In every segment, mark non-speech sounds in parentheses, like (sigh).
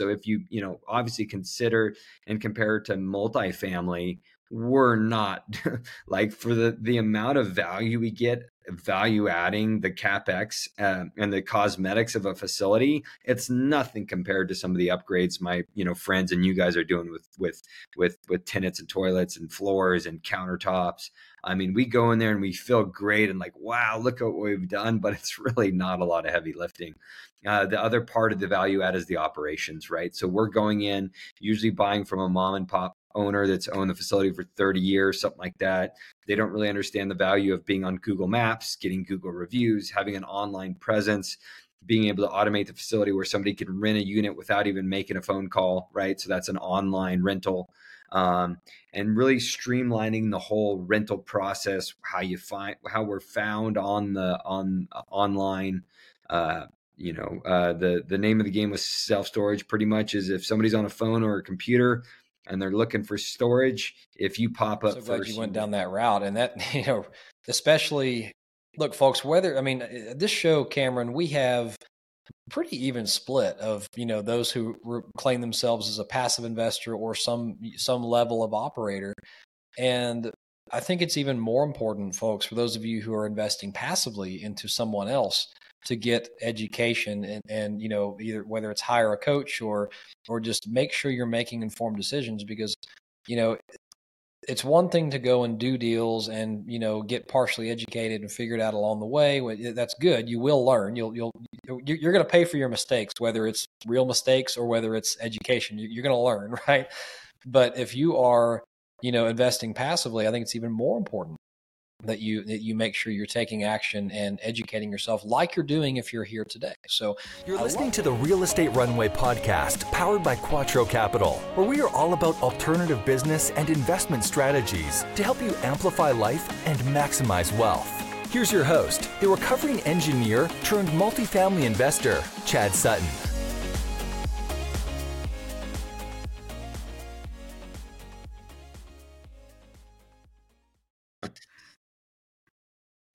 So if you, you know, obviously consider and compare it to multifamily, we're not (laughs) like for the the amount of value we get value adding the capex uh, and the cosmetics of a facility it's nothing compared to some of the upgrades my you know friends and you guys are doing with with with with tenants and toilets and floors and countertops i mean we go in there and we feel great and like wow look at what we've done (laughs) but it's really not a lot of heavy lifting uh, the other part of the value add is the operations right so we're going in usually buying from a mom and pop owner that's owned the facility for 30 years, something like that. They don't really understand the value of being on Google Maps, getting Google reviews, having an online presence, being able to automate the facility where somebody can rent a unit without even making a phone call, right? So that's an online rental. Um, and really streamlining the whole rental process, how you find how we're found on the on uh, online uh, you know uh, the the name of the game with self storage pretty much is if somebody's on a phone or a computer and they're looking for storage, if you pop up so first, you went down that route, and that (laughs) you know, especially look, folks. Whether I mean, uh, this show, Cameron, we have pretty even split of you know those who claim themselves as a passive investor or some some level of operator, and I think it's even more important, folks, for those of you who are investing passively into someone else to get education and, and you know either whether it's hire a coach or or just make sure you're making informed decisions because you know it's one thing to go and do deals and you know get partially educated and figured out along the way eh, that's good. You will learn. You'll you'll you're going to pay for your mistakes whether it's real mistakes or whether it's education. You're going to learn (laughs) right? But if you are you know investing passively i think it's even more important that you that you make sure you're taking action and educating yourself like you're doing if you're here today. So you're listening to the Real Estate Runway podcast powered by Quattro Capital, where we are all about alternative business and investment strategies to help you amplify life and maximize wealth. Here's your host, the recovering engineer turned multifamily investor, Chad Sutton.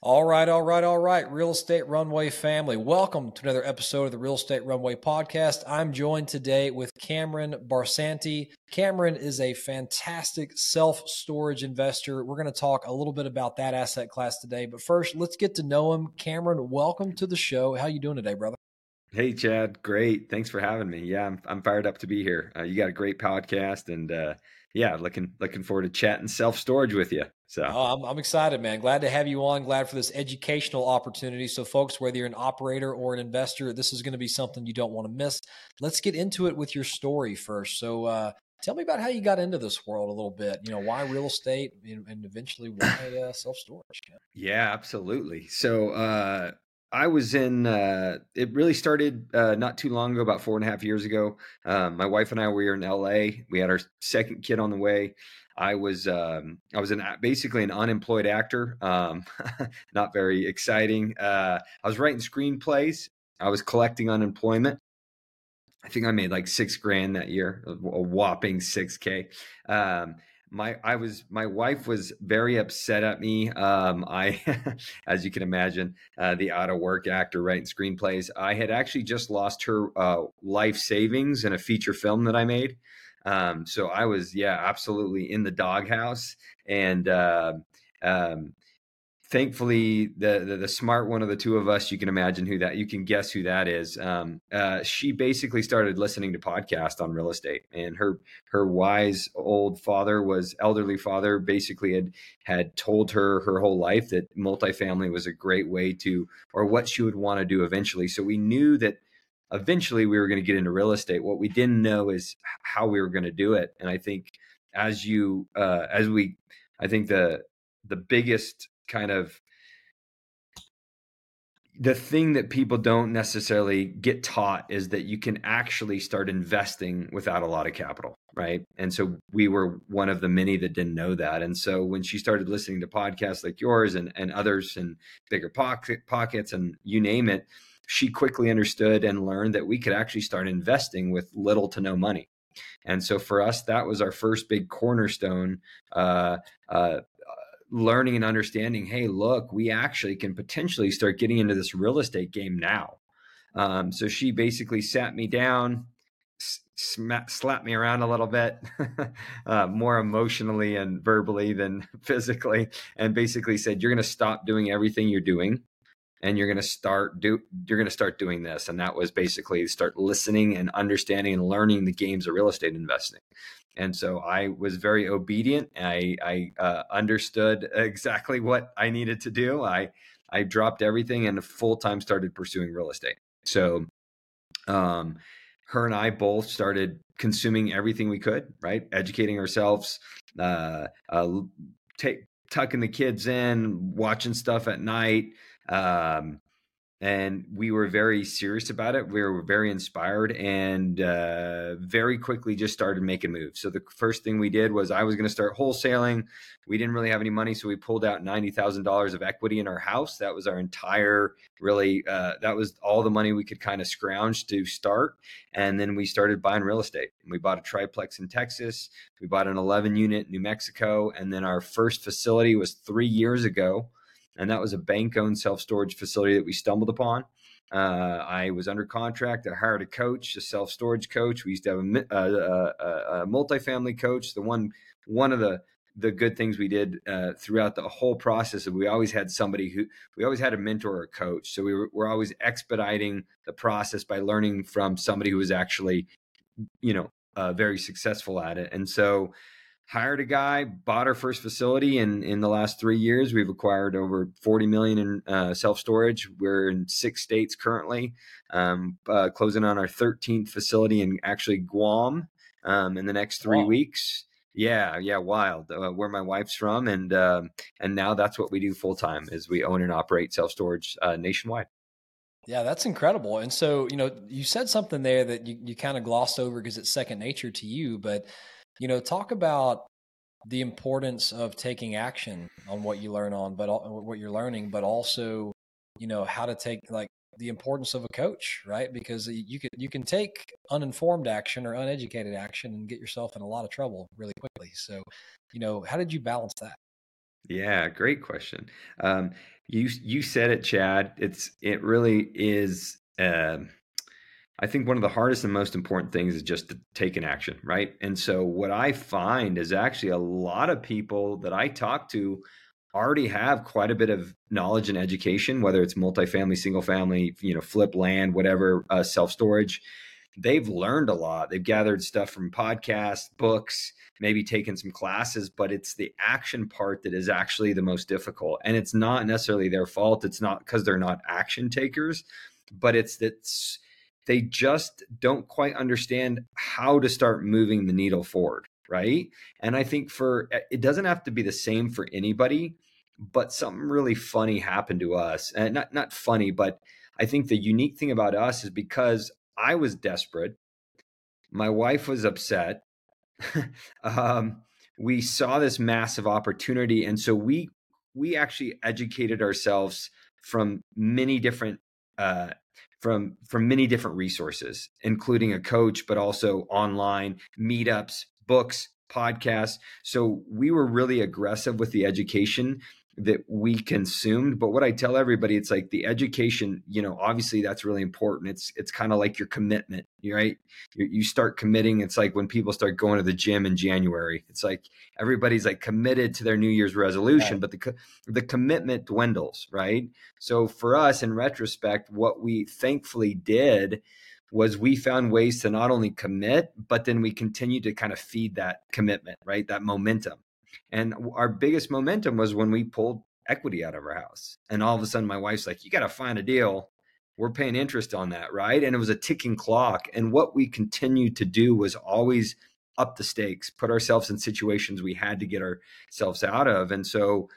All right, all right, all right. Real Estate Runway family, welcome to another episode of the Real Estate Runway podcast. I'm joined today with Cameron Barsanti. Cameron is a fantastic self storage investor. We're going to talk a little bit about that asset class today, but first, let's get to know him. Cameron, welcome to the show. How you doing today, brother? Hey, Chad. Great. Thanks for having me. Yeah, I'm, I'm fired up to be here. Uh, you got a great podcast, and uh, yeah, looking looking forward to chatting self storage with you. So oh, I'm, I'm excited, man. Glad to have you on. Glad for this educational opportunity. So, folks, whether you're an operator or an investor, this is going to be something you don't want to miss. Let's get into it with your story first. So, uh, tell me about how you got into this world a little bit. You know, why real estate and, and eventually why uh, self storage? Yeah, absolutely. So, uh, I was in. Uh, it really started uh, not too long ago, about four and a half years ago. Um, my wife and I we were in LA. We had our second kid on the way. I was um, I was an basically an unemployed actor. Um, (laughs) not very exciting. Uh, I was writing screenplays. I was collecting unemployment. I think I made like six grand that year, a whopping six k. Um, my I was my wife was very upset at me. Um, I, (laughs) as you can imagine, uh, the out of work actor writing screenplays. I had actually just lost her uh, life savings in a feature film that I made. Um, so I was yeah absolutely in the doghouse and. Uh, um, thankfully the, the, the smart one of the two of us you can imagine who that you can guess who that is um, uh, she basically started listening to podcast on real estate and her her wise old father was elderly father basically had had told her her whole life that multifamily was a great way to or what she would want to do eventually. So we knew that eventually we were going to get into real estate. What we didn't know is how we were going to do it. And i think as you uh, as we i think the the biggest kind of the thing that people don't necessarily get taught is that you can actually start investing without a lot of capital right? And so we were one of the many that didn't know that. And so when she started listening to podcasts like yours and, and others and bigger pocket, pockets and you name it she quickly understood and learned that we could actually start investing with little to no money. And so for us that was our first big cornerstone uh, uh, learning and understanding hey look we actually can potentially start getting into this real estate game now um, so she basically sat me down slapped me around a little bit, (laughs) uh, more emotionally and verbally than (laughs) physically, and basically said, "You're going to stop doing everything you're doing, and you're going to start do you're going to start doing this." And that was basically start listening and understanding and learning the games of real estate investing. And so I was very obedient. I, I uh, understood (laughs) exactly what I needed to do. I I dropped everything and full time started pursuing real estate. So um, her and I both started consuming everything we could, right? Educating ourselves, uh, uh, take, tucking the kids in, watching stuff at night. Um, and we were very serious about it. We were very inspired and uh, very quickly just started making moves. So the first thing we did was I was going to start wholesaling. We didn't really have any money, so we pulled out ninety thousand dollars of equity in our house. That was our entire really. Uh, that was all the money we could kind of scrounge to start, and then we started buying real estate. We bought a triplex in Texas. We bought an eleven unit in New Mexico, and then our first facility was three years ago and that was a bank owned self storage facility that we stumbled upon. Uh, I was under contract. I hired a coach, a self storage coach. We used to have a, a, a, a multifamily coach. The one one of the the good things we did uh, throughout the whole process we always had somebody who we always had a mentor or a coach so we were, we're always expediting the process by learning from somebody who was actually you know uh, very successful at it and so hired a guy, bought our first facility, and in the last three years, we've acquired over 40 million in uh, self storage. We're in six states currently, um, uh, closing on our 13th facility in actually Guam um, in the next three wow. weeks. Yeah, yeah, wild. Uh, where my wife's from, and um, and now that's what we do full time is we own and operate self storage uh, nationwide. Yeah, that's incredible. And so, you know, you said something there that you, you kind of glossed over because it's second nature to you, but you know, talk about the importance of taking action on what you learn on, but what you're learning, but also, you know, how to take like the importance of a coach, right? Because you can you can take uninformed action or uneducated action and get yourself in a lot of trouble really quickly. So, you know, how did you balance that? Yeah, great question. Um, you you said it, Chad. It's it really is. Um, I think one of the hardest and most important things is just to take an action, right? And so what I find is actually a lot of people that I talk to already have quite a bit of knowledge and education, whether it's multifamily, single family, you know, flip land, whatever, uh, self storage. They've learned a lot. They've gathered stuff from podcasts, books, maybe taken some classes, but it's the action part that is actually the most difficult. And it's not necessarily their fault. It's not because they're not action takers, but it's that they just don't quite understand how to start moving the needle forward right? And i think for eh, it doesn't have to be the same for anybody but something really funny happened to us and not not funny but i think the unique thing about us is because i was desperate my wife was upset (laughs) um, we saw this massive opportunity and so we we actually educated ourselves from many different uh, from from many different resources, including a coach, but also online meetups, books, podcasts. So we were really aggressive with the education that we consumed but what i tell everybody it's like the education you know obviously that's really important. It's it's kind of like your commitment right? You, you start committing it's like when people start going to the gym in january it's like everybody's like committed to their new year's resolution right. but the the commitment dwindles right? So for us in retrospect what we thankfully did was we found ways to not only commit but then we continued to kind of feed that commitment right? That momentum and our biggest momentum was when we pulled equity out of our house. And all of a sudden, my wife's like, You got to find a deal. We're paying interest on that. Right. And it was a ticking clock. And what we continued to do was always up the stakes, put ourselves in situations we had to get ourselves out of. And so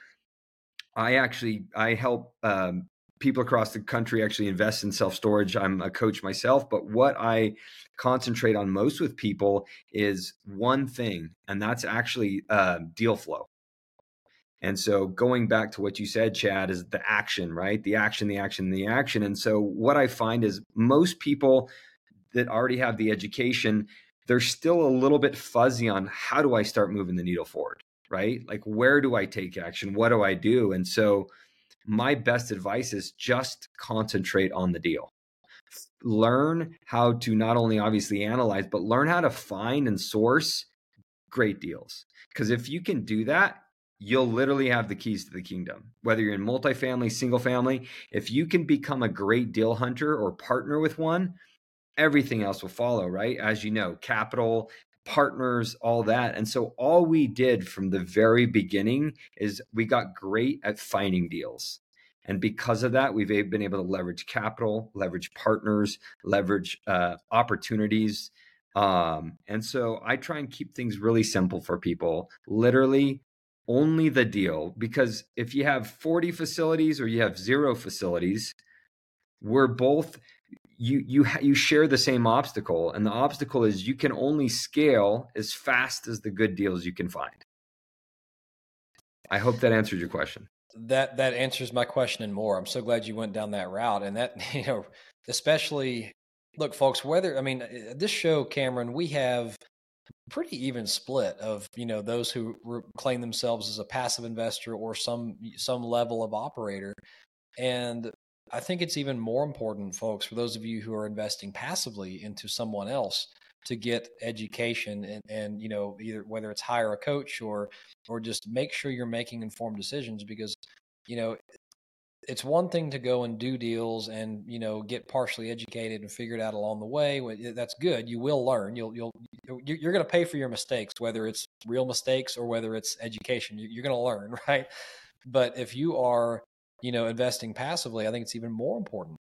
I actually I help um, people across the country actually invest in self storage. I'm a coach myself, but what I concentrate on most with people is one thing, and that's actually uh, deal flow. And so going back to what you said, Chad, is the action, right? The action, the action, the action. And so what I find is most people that already have the education, they're still a little bit fuzzy on how do I start moving the needle forward, right? Like where do I take action? What do I do? And so my best advice is just concentrate on the deal. learn how to not only obviously analyze, but learn how to find and source great deals. Because if you can do that, you'll literally have the keys to the kingdom. Whether you're in multifamily, single family, if you can become a great deal hunter or partner with one, everything else will follow, right? As you know, capital, partners, all that. And so all we did from the very beginning is we got great at finding deals. And because of that, we've been able to leverage capital, leverage partners, leverage uh, opportunities. Um, and so I try and keep things really simple for people. Literally, only the deal. Because if you have 40 facilities or you have zero facilities, we're both you you you share the same obstacle and the obstacle is you can only scale as fast as the good deals you can find. I hope that answered your question. That that answers my question and more. I'm so glad you went down that route and that (laughs) you know especially look folks whether i mean uh, this show cameron we have pretty even split of you know those who claim themselves as a passive investor or some some level of operator and I think it's even more important, folks, for those of you who are investing passively into someone else to get education and, and you know either whether it's hire a coach or or just make sure you're making informed decisions because you know it's one thing to go and do deals and you know get partially educated and figure it out along the way that's good. You will learn. You'll you'll you're going to pay for your mistakes whether it's real mistakes or whether it's education. You're going to learn (laughs) right? But if you are you know, investing passively, I think it's even more important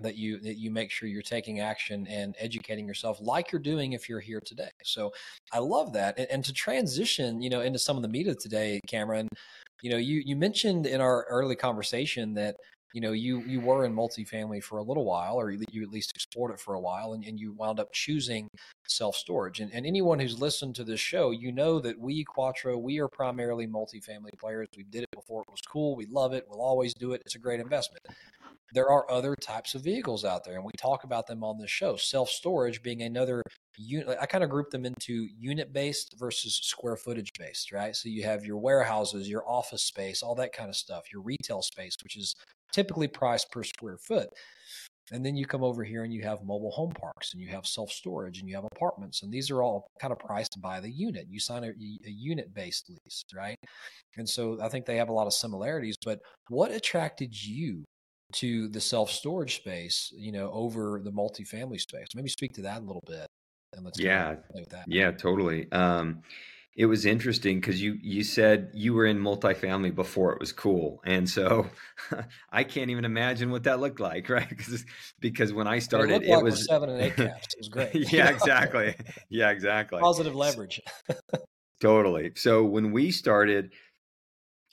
that you that you make sure you're taking action and educating yourself like you're doing if you're here today. So I love that. And, and to transition, you know, into some of the media today, Cameron, you know, you you mentioned in our early conversation that you know you you were in multifamily for a little while or you at least explored it for a while and, and you wound up choosing self-storage. And, and anyone who's listened to this show you know that we quattro we are primarily multifamily players. We did it before it was cool. We love it. We'll always do it. It's a great investment. There are other types of vehicles out there and we talk about them on this show. Self-storage being another unit i kind of group them into unit based versus square footage based right? So you have your warehouses your office space all that kind of stuff your retail space which is typically priced per square foot. And then you come over here and you have mobile home parks and you have self storage and you have apartments. And these are all kind of priced by the unit. You sign a, a unit based lease, right? And so I think they have a lot of similarities. But what attracted you to the self storage space, you know, over the multifamily space? Maybe speak to that a little bit. And let's yeah, yeah, totally. Um, it was interesting because you you said you were in multifamily before it was cool, and so (laughs) I can't even imagine what that looked like, (laughs) right? Because because when I started, it, it like was seven and eight (laughs) caps. It was great. yeah, exactly. Yeah, exactly. Positive leverage. totally. So when we started,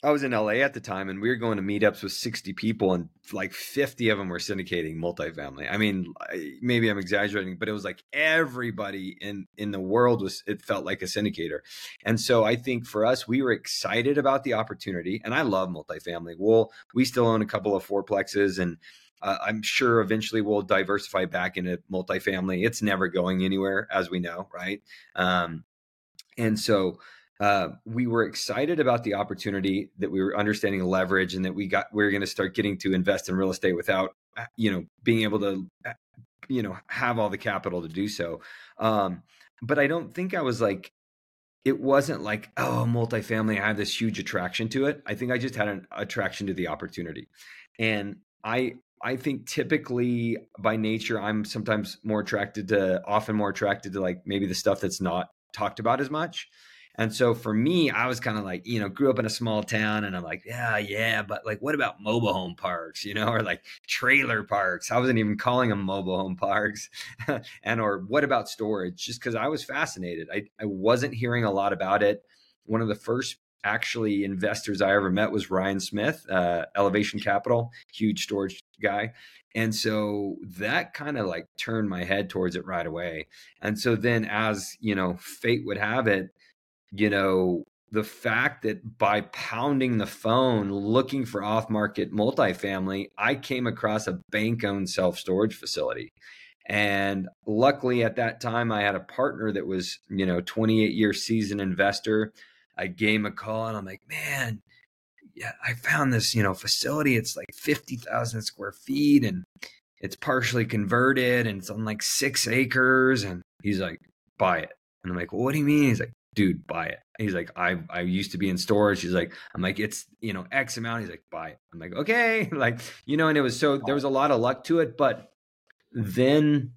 I was in LA at the time and we were going to meetups with 60 people and like 50 of them were syndicating multifamily. I mean, maybe I'm exaggerating, but it was like everybody in in the world was it felt like a syndicator. And so I think for us we were excited about the opportunity and I love multifamily. Well, we still own a couple of fourplexes and uh, I'm sure eventually we'll diversify back into multifamily. It's never going anywhere as we know, right? Um, and so uh, we were excited about the opportunity that we were understanding leverage and that we got we are going to start getting to invest in real estate without uh, you know being able to uh, you know have all the capital to do so. Um, but i don't think i was like it wasn't like oh multifamily i have this huge attraction to it. I think i just had an attraction to the opportunity. And i i think typically by nature i'm sometimes more attracted to often more attracted to like maybe the stuff that's not talked about as much and so for me, I was kind of like, you know, grew up in a small town and I'm like, yeah, yeah, but like, what about mobile home parks, you know, or like trailer parks? I wasn't even calling them mobile home parks. (laughs) and or what about storage? Just because I was fascinated. I, I wasn't hearing a lot about it. One of the first actually investors I ever met was Ryan Smith, uh, Elevation Capital, huge storage guy. And so that kind of like turned my head towards it right away. And so then, as you know, fate would have it, you know, the fact that by pounding the phone looking for off market multifamily, I came across a bank owned self storage facility. And luckily at that time, I had a partner that was, you know, 28 year seasoned investor. I gave him a call and I'm like, man, yeah, I found this, you know, facility. It's like 50,000 square feet and it's partially converted and it's on like six acres. And he's like, buy it. And I'm like, well, what do you mean? He's like, dude, buy it. He's like, I I used to be in storage. He's like, I'm like, it's you know X amount. He's like, buy it. I'm like, okay, (laughs) like you know, and it was so there was a lot of luck to it, but then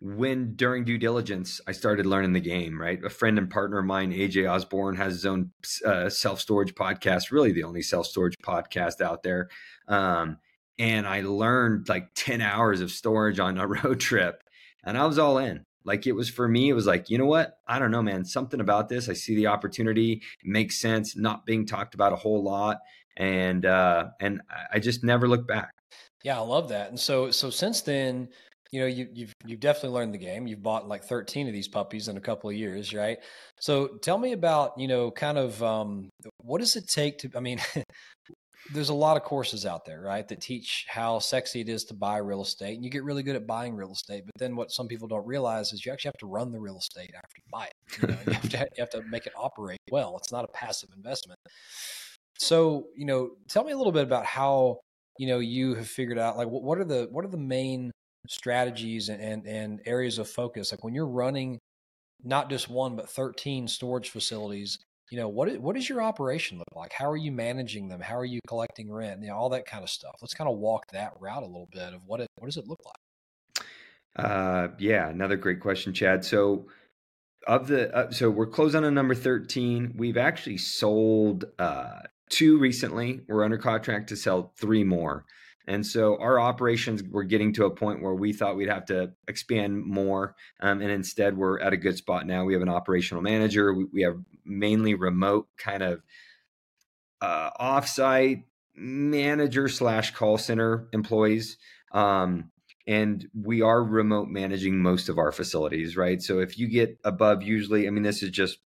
when during due diligence I started learning the game. Right, a friend and partner of mine, AJ Osborne, has his own uh, self storage podcast. Really, the only self storage podcast out there. Um, and I learned like ten hours of storage on a (laughs) road trip, and I was all in. Like it was for me, it was like, you know what? I don't know, man. Something about this. I see the opportunity. It makes sense. Not being talked about a whole lot. And uh and I just never looked back. Yeah, I love that. And so so since then, you know, you, you've you've definitely learned the game. You've bought like 13 of these puppies in a couple of years, right? So tell me about, you know, kind of um, what does it take to? I mean, (laughs) there's a lot of courses out there, right, that teach how sexy it is to buy real estate, and you get really good at buying real estate. But then what some people don't realize is you actually have to run the real estate after you buy it. You, know, you, have, to, you have to make it operate well. It's not a passive investment. So, you know, tell me a little bit about how you know you have figured out like what are the what are the main strategies and, and, and areas of focus like when you're running not just one but 13 storage facilities you know what what does your operation look like? How are you managing them? How are you collecting rent? You know all that kind of stuff. Let's kind of walk that route a little bit of what it what does it look like? Uh yeah another great question chad. So of the uh, so we're closed on a number 13 we've actually sold uh two recently. We're under contract to sell three more and so our operations were getting to a point where we thought we'd have to expand more. Um, and instead, we're at a good spot now. We have an operational manager. We, we have mainly remote kind of uh, offsite manager slash call center employees. Um, and we are remote managing most of our facilities, right? So if you get above, usually, I mean, this is just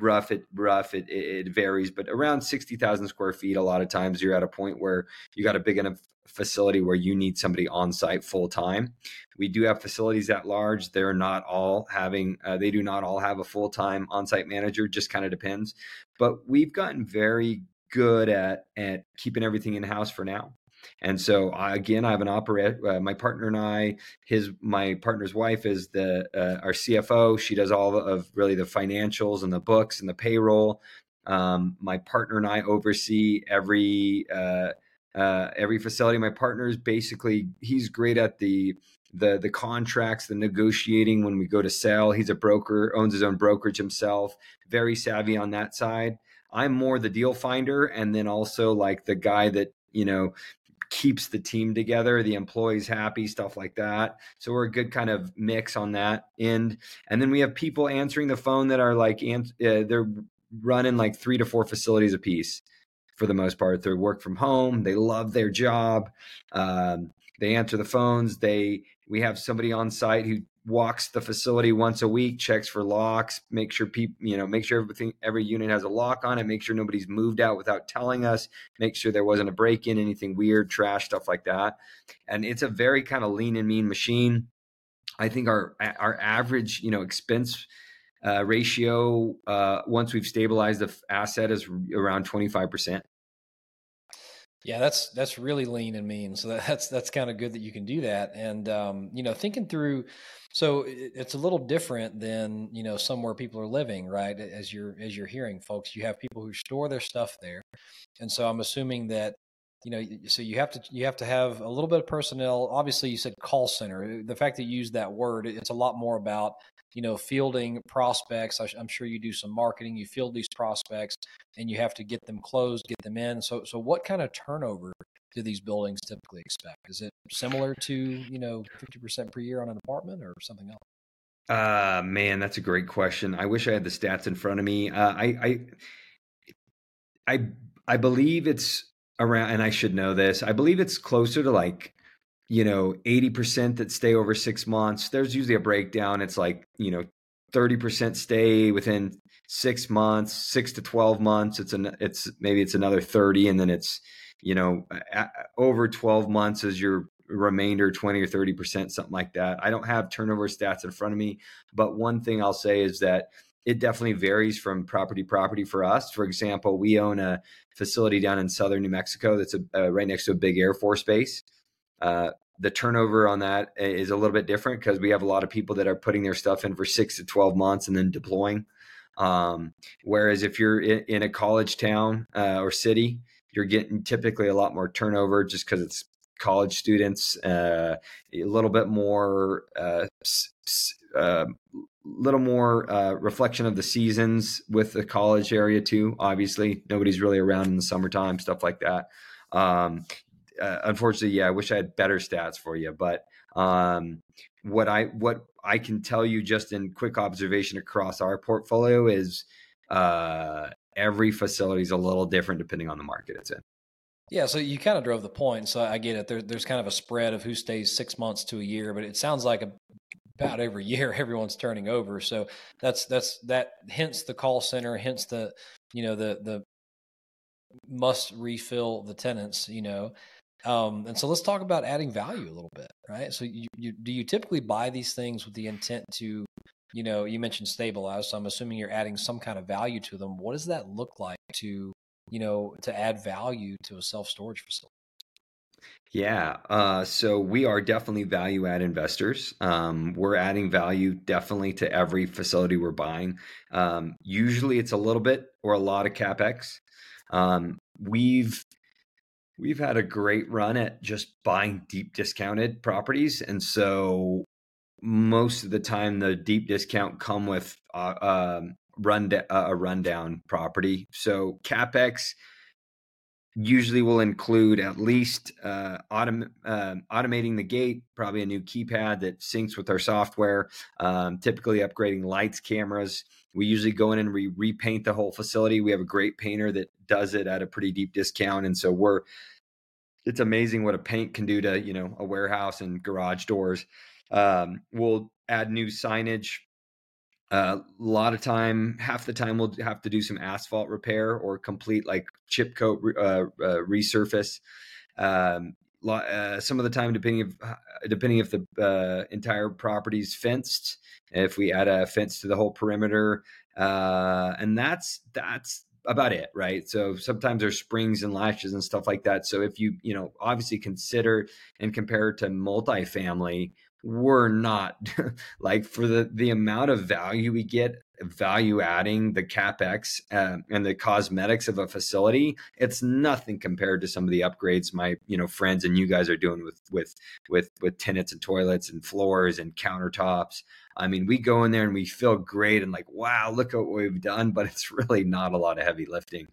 rough it rough it, it varies but around 60,000 square feet a lot of times you're at a point where you got a big enough facility where you need somebody on site full time. We do have facilities that large. They're not all having, uh, they do not all have a full time on site manager, just kind of depends. But we've gotten very good at, at keeping everything in house for now. And so I, again, I have an operator. Uh, my partner and I, his my partner's wife is the uh, our CFO. She does all of really the financials and the books and the payroll. Um, my partner and I oversee every uh, uh, every facility. My partner is basically he's great at the the the contracts, the negotiating when we go to sell. He's a broker, owns his own brokerage himself, very savvy on that side. I'm more the deal finder, and then also like the guy that you know keeps the team together, the employees happy, stuff like that. So we're a good kind of mix on that end. And then we have people answering the phone that are like, uh, they're running like three to four facilities a piece for the most part. They work from home. They love their job. Um, they answer the phones. They we have somebody on site who walks the facility once a week, checks for locks, make sure people, you know, make sure everything, every unit has a lock on it, make sure nobody's moved out without telling us, make sure there wasn't a break in, anything weird, trash, stuff like that. And it's a very kind of lean and mean machine. I think our our average, you know, expense uh, ratio uh, once we've stabilized the asset is around 25%. Yeah, that's that's really lean and mean. So that's that's kind of good that you can do that. And um, you know, thinking through, so it's a little different than you know somewhere people are living, right? As you're as you're hearing, folks, you have people who store their stuff there, and so I'm assuming that you know, so you have to you have to have a little bit of personnel. Obviously, you said call center. The fact that you use that word, it's a lot more about you know, fielding prospects. I'm sure you do some marketing. You field these prospects, and you have to get them closed, get them in. So, so what kind of turnover do these buildings typically expect? Is it similar to you know 50% per year on an apartment, or something else? Uh man, that's a great question. I wish I had the stats in front of me. Uh, I, I, I, I believe it's around, and I should know this. I believe it's closer to like you know, 80% that stay over six months. There's usually a breakdown. It's like, you know, 30% stay within six months, six to 12 months. It's an, it's maybe it's another 30. And then it's, you know, over 12 months is your remainder 20 or 30%, something like that. I don't have turnover stats in front of me, but one thing I'll say is that it definitely varies from property to property for us. For example, we own a facility down in southern New Mexico that's a, uh, right next to a big Air Force base. Uh, the turnover on that is a little bit different because we have a lot of people that are putting their stuff in for six to 12 months and then deploying. Um, whereas if you're in, in a college town uh, or city, you're getting typically a lot more turnover just because it's college students, uh, a little bit more, uh, uh, little more uh, reflection of the seasons with the college area too. Obviously, nobody's really around in the summertime, stuff like that. Um, uh, unfortunately, yeah, I wish I had better stats for you, but um, what I what I can tell you just in quick observation across our portfolio is uh, every facility is a little different depending on the market it's in. Yeah, so you kind of drove the point. So I get it. There, there's kind of a spread of who stays six months to a year, but it sounds like a, about every year (laughs) everyone's turning over. So that's that's that. Hence the call center. Hence the you know the the must refill the tenants. You know, um, and so let's talk about adding value a little bit, right? So you, you do you typically buy these things with the intent to you know you mentioned stabilize so i'm assuming you're adding some kind of value to them what does that look like to you know, to add value to a self storage facility? Yeah, uh, so we are definitely value add investors. Um, we're adding value definitely to every facility we're buying. Um, usually, it's a little bit or a lot of capex. Um, we've we've had a great run at just buying deep discounted properties, and so most of the time the deep discount come with uh, um, run uh, a rundown property. So capex usually will include at least uh, autom- uh, automating the gate, probably a new keypad that syncs with our software. Um, typically, upgrading lights, cameras. We usually go in and we repaint the whole facility. We have a great painter that does it at a pretty deep discount, and so we're. It's amazing what a paint can do to you know a warehouse and garage doors. Um, we'll add new signage uh, a lot of time, half the time, we'll have to do some asphalt repair or complete like chip coat uh, uh, resurface. Um, uh, some of the time, depending if uh, depending if the uh, entire property is fenced, if we add a fence to the whole perimeter, and that's that's about it, right? So sometimes there's springs and latches and stuff like that. So if you you know obviously consider and compare to multifamily, we're not. (laughs) Like for the the amount of value we get value adding the capex uh, and the cosmetics of a facility it's nothing compared to some of the upgrades my you know friends and you guys are doing with with with with tenants and toilets and floors and countertops. I mean we go in there and we feel great and like wow look at what we've done (laughs) but it's really not a lot of heavy lifting.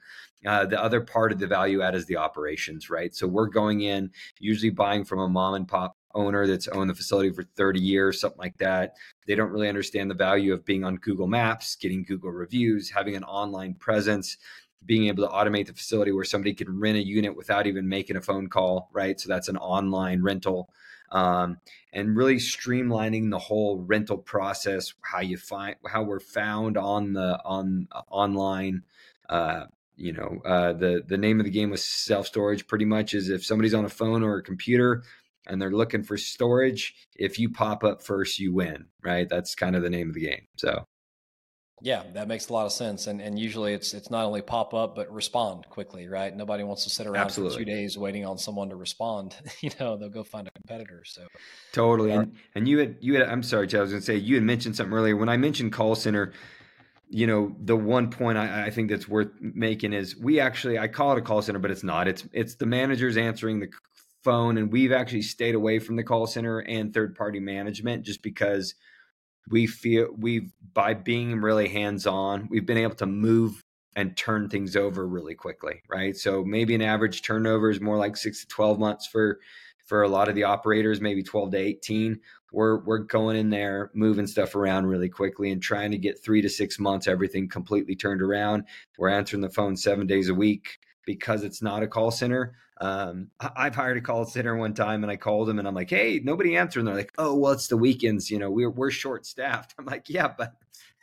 Uh, the other part of the value add is the operations right? So we're going in usually buying from a mom and pop owner that's owned the facility for 30 years, something like that. They don't really understand the value of being on Google Maps, getting Google reviews, having an online presence, being able to automate the facility where somebody can rent a unit without even making a phone call, right? So that's an online rental. Um, and really streamlining the whole rental process, how you find how we're found on the on uh, online. Uh, you know, uh, the the name of the game with self storage pretty much is if somebody's on a phone or a computer, and they're looking for storage, if you pop up first, you win, right? That's kind of the name of the game. So yeah, that makes a lot of sense. And and usually it's it's not only pop up but respond quickly, right? Nobody wants to sit around Absolutely. for two days waiting on someone to respond. (laughs) you know, they'll go find a competitor. So totally. And and you had you had I'm sorry, Chad, I was gonna say you had mentioned something earlier. When I mentioned call center, you know, the one point I, I think that's worth making is we actually I call it a call center, but it's not. It's it's the managers answering the phone and we've actually stayed away from the call center and third party management just because we feel we've by being really hands on we've been able to move and turn things over really quickly right? So maybe an average turnover is more like 6 to 12 months for for a lot of the operators maybe 12 to 18 we're we're going in there moving stuff around really quickly and trying to get 3 to 6 months everything completely turned around. We're answering the phone 7 days a week because it's not a call center. Um, I've hired a call center one time and I called them and I'm like, Hey, nobody answered. And they're like, Oh, well, it's the weekends. You know, we're, we're short staffed. I'm like, yeah, but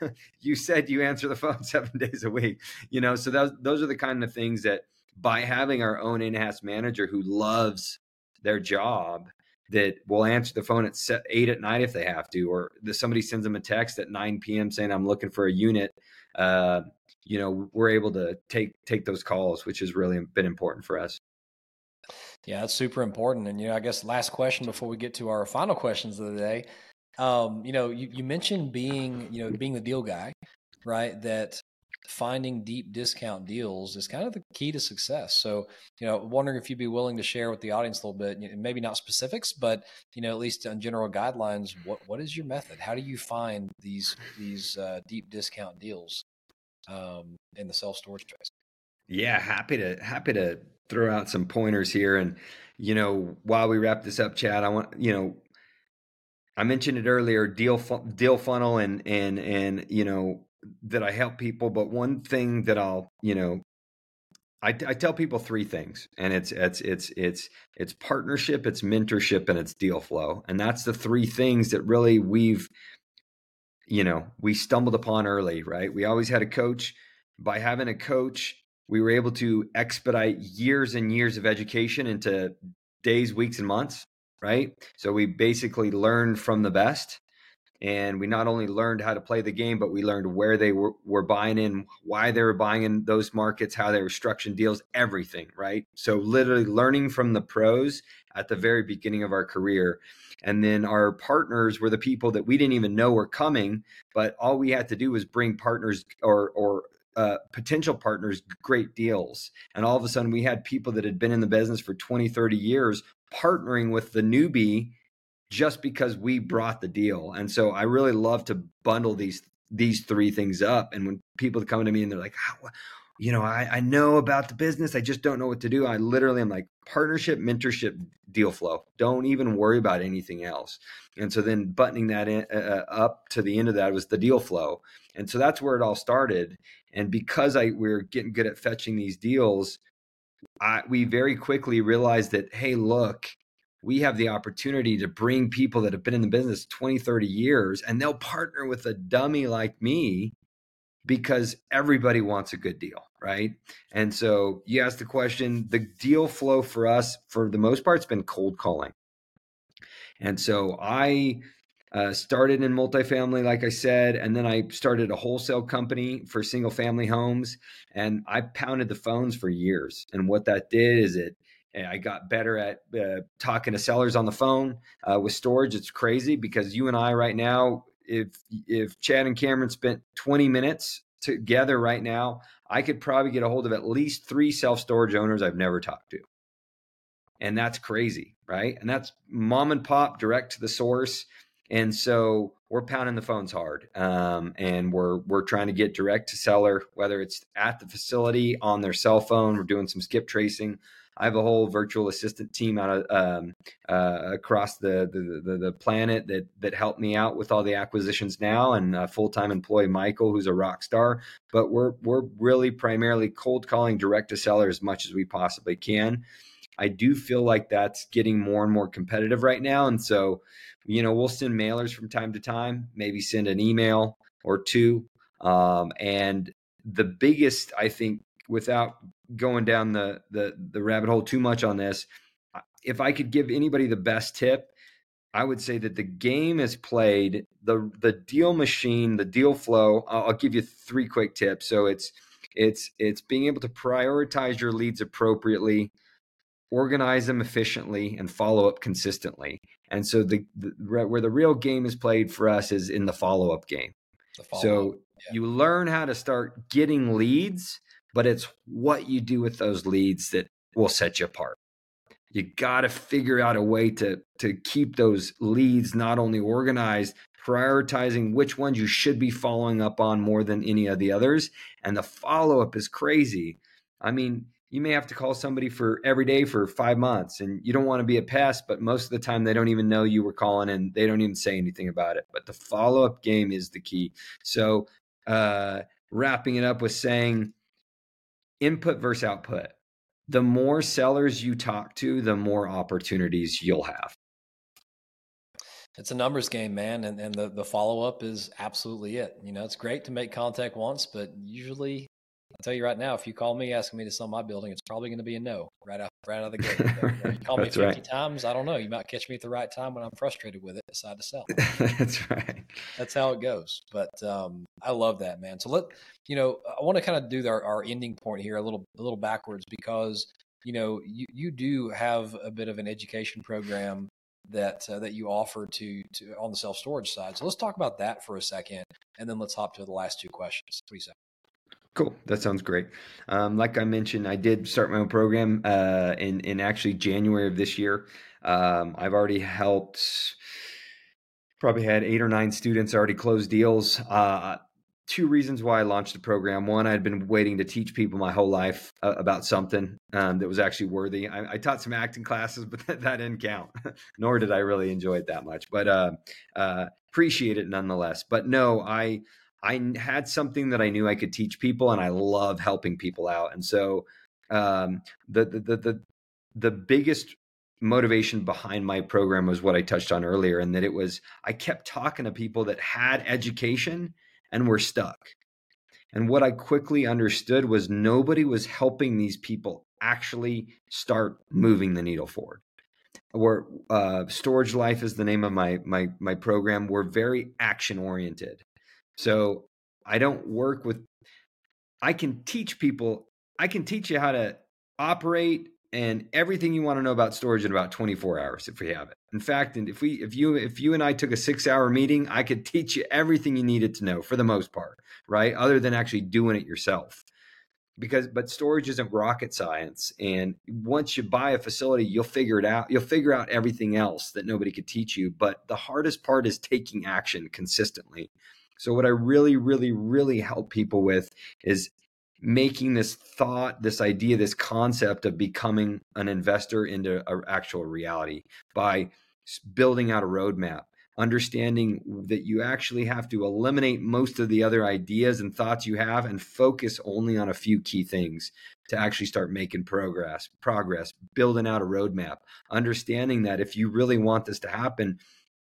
(laughs) you said you answer the phone (laughs) seven days a week, you know? So those, those are the kind of things that by having our own in-house manager who loves their job, that will answer the phone at eight at night if they have to, or somebody sends them a text at 9 p.m. saying, I'm looking for a unit. Uh, you know we're able to take take those calls which has really been important for us Yeah, that's super important. And you know, I guess last question before we get to our final questions of the day. Um, you know, you, you mentioned being, you know, being the deal guy, right? That finding deep discount deals is kind of the key to success. So, you know, wondering if you'd be willing to share with the audience a little bit, maybe not specifics, but you know, at least on general guidelines. What what is your method? How do you find these these uh, deep discount deals um, in the self storage space? Yeah, happy to happy to throw out some pointers here. And you know, while we wrap this up, Chad, I want you know, I mentioned it earlier, deal deal funnel, and and and you know that I help people. But one thing that I'll you know, I, I tell people three things, and it's it's it's it's it's partnership, it's mentorship, and it's deal flow, and that's the three things that really we've you know we stumbled upon early. Right, we always had a coach. By having a coach we were able to expedite years and years of education into days, weeks, and months, right? So we basically learned from the best. And we not only learned how to play the game, but we learned where they were, were buying in, why they were buying in those markets, how they were structuring deals, everything, right? So literally learning from the pros at the very beginning of our career. And then our partners were the people that we didn't even know were coming, but all we had to do was bring partners or or uh, potential partners great deals. And all of a sudden, we had people that had been in the business for 20, 30 years partnering with the newbie just because we brought the deal. And so I really love to bundle these these three things up. And when people come to me and they're like, you know, I, I know about the business, I just don't know what to do. I literally am like partnership, mentorship, deal flow. Don't even worry about anything else. And so then buttoning that in, uh, uh up to the end of that was the deal flow. And so that's where it all started. And because I we are getting good at fetching these deals, I, we very quickly realized that, hey, look, we have the opportunity to bring people that have been in the business 20, 30 years, and they'll partner with a dummy like me because everybody wants a good deal, right? And so you asked the question, the deal flow for us, for the most part, has been cold calling. And so I uh, started in multifamily, like I said, and then I started a wholesale company for single family homes. And I pounded the phones for years. And what that did is it, I got better at uh, talking to sellers on the phone uh, with storage. It's crazy because you and I right now, if if Chad and Cameron spent 20 minutes together right now, I could probably get a hold of at least three self storage owners I've never talked to. And that's crazy, right? And that's mom and pop direct to the source. And so we're pounding the phones hard, um, and we're we're trying to get direct to seller, whether it's at the facility on their cell phone. We're doing some skip tracing. I have a whole virtual assistant team out of um, uh, across the, the, the the planet that that help me out with all the acquisitions now, and a full time employee Michael, who's a rock star. But we're we're really primarily cold calling direct to seller as much as we possibly can. I do feel like that's getting more and more competitive right now, and so you know, we'll send mailers from time to time, maybe send an email or two. Um, and the biggest, I think, without going down the, the the rabbit hole too much on this, if I could give anybody the best tip, I would say that the game is played the the deal machine, the deal flow. I'll, I'll give you three quick tips. So it's it's it's being able to prioritize your leads appropriately organize them efficiently and follow up consistently. And so the, the where the real game is played for us is in the follow up game. Follow so yeah. you learn how to start getting leads, but it's what you do with those leads that will set you apart. You got to figure out a way to to keep those leads not only organized, prioritizing which ones you should be following up on more than any of the others. And the follow up is crazy. I mean, you may have to call somebody for every day for five months and you don't want to be a pest but most of the time they don't even know you were calling and they don't even say anything about it but the follow-up game is the key so uh, wrapping it up with saying input versus output the more sellers you talk to the more opportunities you'll have it's a numbers game, man, and, and the, the follow up is absolutely it. You know, it's great to make contact once, but usually I'll tell you right now, if you call me asking me to sell my building, it's probably going to be a no right out right out of the gate. you call me 50 right. times, I don't know. You might catch me at the right time when I'm frustrated with it, decide to sell. (laughs) That's right. That's how it goes. But um, I love that, man. So let you know, I want to kind of do our, our ending point here a little a little backwards because you know, you, you do have a bit of an education program that uh, that you offer to to on the self storage side. So let's talk about that for a second, and then let's hop to the last two questions. Please. Cool. That sounds great. Um, like I mentioned, I did start my own program uh, in in actually January of this year. Um, I've already helped. Probably had eight or nine students already close deals. Uh, two reasons why I launched the program. One, I'd been waiting to teach people my whole life uh, about something um, that was actually worthy. I, I, taught some acting classes, (laughs) but that, that didn't count, (laughs) nor did I really enjoy it that much. But uh, uh, appreciate it nonetheless. But no, I I had something that I knew I could teach people, and I love helping people out. And so um, the, the the the the biggest motivation behind my program was what I touched on earlier, and that it was I kept talking to people that had education and were stuck. And what I quickly understood was nobody was helping these people actually start moving the needle forward. Where uh, Storage Life is the name of my my my program. We're very action oriented, so I don't work with. I can teach people. I can teach you how to operate and everything you want to know about storage in about 24 hours if we have it. In fact, and if we if you if you and I took a 6-hour meeting, I could teach you everything you needed to know for the most part, right? Other than actually doing it yourself. Because but storage isn't rocket science and once you buy a facility, you'll figure it out. You'll figure out everything else that nobody could teach you, but the hardest part is taking action consistently. So what I really really really help people with is making this thought, this idea, this concept of becoming an investor into an actual reality by building out a roadmap, understanding that you actually have to eliminate most of the other ideas and thoughts you have and focus only on a few key things to actually start making progress, progress, building out a roadmap, understanding that if you really want this to happen,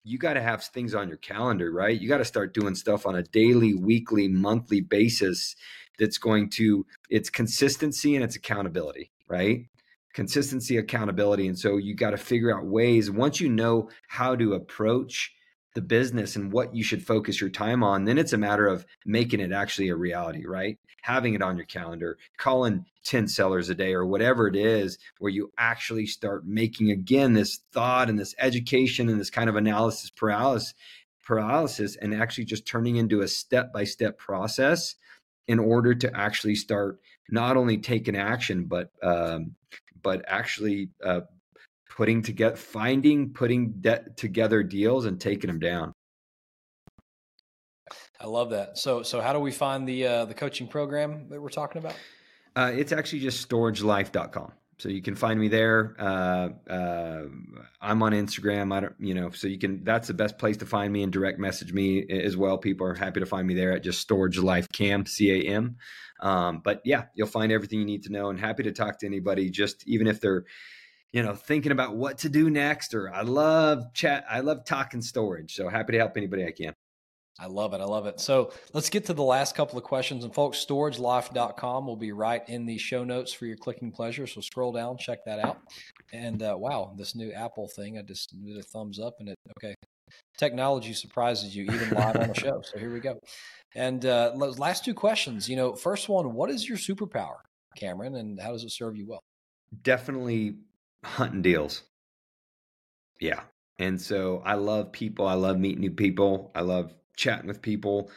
you got to have things on your calendar, right? You got to start doing stuff on a daily, weekly, monthly basis that's going to it's consistency and it's accountability, right? Consistency, accountability. And so you got to figure out ways once you know how to approach the business and what you should focus your time on, then it's a matter of making it actually a reality, right? Having it on your calendar, calling 10 sellers a day or whatever it is, where you actually start making again this thought and this education and this kind of analysis paralysis paralysis and actually just turning into a step by step process in order to actually start not only taking action but um, but actually uh, putting together finding putting de- together deals and taking them down i love that so so how do we find the uh, the coaching program that we're talking about uh, it's actually just storagelife.com so you can find me there. Uh, uh, I'm on Instagram. I don't, you know, so you can. That's the best place to find me and direct message me as well. People are happy to find me there at just Storage Life Cam C A M. Um, but yeah, you'll find everything you need to know, and happy to talk to anybody. Just even if they're, you know, thinking about what to do next, or I love chat. I love talking storage. So happy to help anybody I can. I love it. I love it. So let's get to the last couple of questions. And folks, storagelife.com will be right in the show notes for your clicking pleasure. So scroll down, check that out. And uh, wow, this new Apple thing, I just did a thumbs up and it, okay. Technology surprises you even live on the show. So here we go. And uh, last two questions. You know, first one, what is your superpower, Cameron, and how does it serve you well? Definitely hunting deals. Yeah. And so I love people. I love meeting new people. I love chatting with people.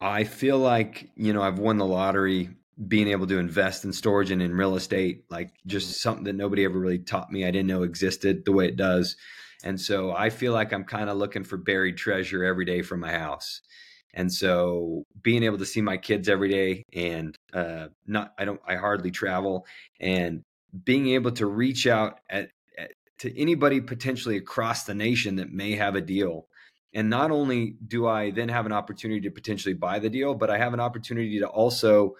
I feel like, you know, I've won the lottery being able to invest in storage and in real estate, like just mm-hmm. something that nobody ever really taught me. I didn't know existed the way it does. And so I feel like I'm kind of looking for buried treasure every day from my house. And so being able to see my kids every day and uh, not, I don't, I hardly travel and being able to reach out at, at, to anybody potentially across the nation that may have a deal and not only do I then have an opportunity to potentially buy the deal, but I have an opportunity to also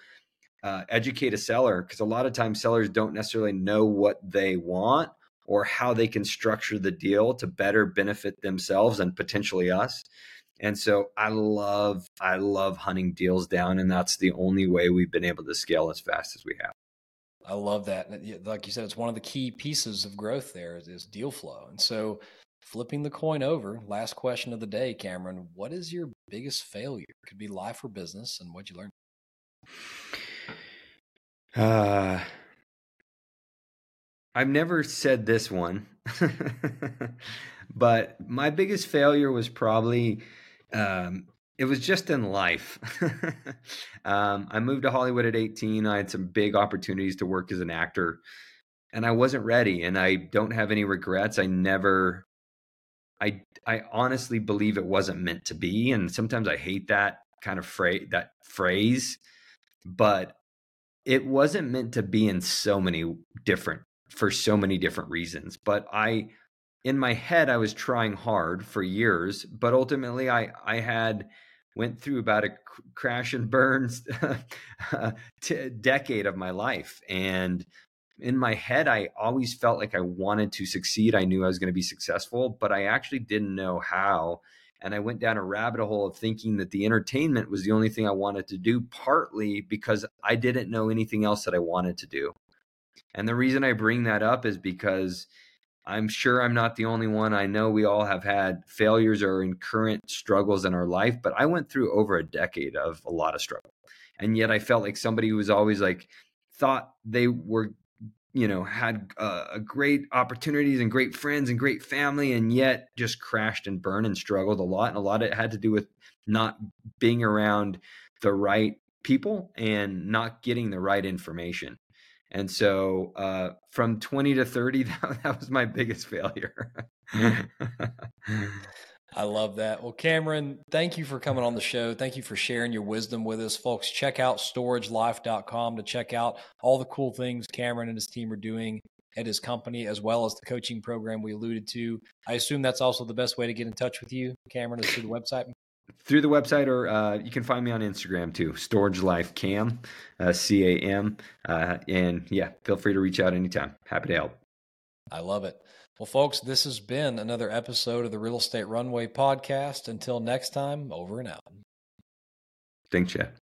uh, educate a seller because a lot of times sellers don't necessarily know what they want or how they can structure the deal to better benefit themselves and potentially us. And so I love I love hunting deals down and that's the only way we've been able to scale as fast as we have. I love that. Like you said, it's one of the key pieces of growth there is, is deal flow. And so Flipping the coin over, last question of the day, Cameron. What is your biggest failure? It could be life or business, and what'd you learn? Uh, I've never said this one, (laughs) but my biggest failure was probably um, it was just in life. (laughs) um, I moved to Hollywood at 18. I had some big opportunities to work as an actor, and I wasn't ready. And I don't have any regrets. I never, I, I honestly believe it wasn't meant to be. And sometimes I hate that kind of phrase, that phrase, but it wasn't meant to be in so many different for so many different reasons. But I, in my head, I was trying hard for years, but ultimately, I I had went through about a crash and burns (laughs) t- decade of my life, and in my head, I always felt like I wanted to succeed. I knew I was going to be successful, but I actually didn't know how. And I went down a rabbit hole of thinking that the entertainment was the only thing I wanted to do, partly because I didn't know anything else that I wanted to do. And the reason I bring that up is because I'm sure I'm not the only one. I know we all have had failures or current struggles in our life, but I went through over a decade of a lot of struggle. And yet I felt like somebody who was always like, thought they were, you know, had uh, a great opportunities and great friends and great family, and yet just crashed and burned and struggled a lot. And a lot of it had to do with not being around the right people and not getting the right information. And so uh, from 20 to 30, (laughs) that, that was my biggest failure. (laughs) I love that. Well, Cameron, thank you for coming on the show. Thank you for sharing your wisdom with us. Folks, check out storagelife.com to check out all the cool things Cameron and his team are doing at his company, as well as the coaching program we alluded to. I assume that's also the best way to get in touch with you, Cameron, is through the website through the website, or uh, you can find me on Instagram too, Storage Life Cam, uh, C A M. Uh, and yeah, feel free to reach out anytime. Happy to help. I love it. Well, folks, this has been another episode of the Real Estate Runway podcast. Until next time, over and out. Thanks, Chad.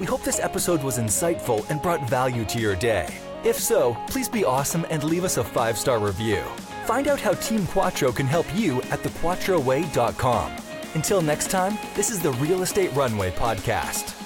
We hope this episode was insightful and brought value to your day. If so, please be awesome and leave us a five star review. Find out how Team Quattro can help you at thequattroway.com. Until next time, this is the Real Estate Runway Podcast.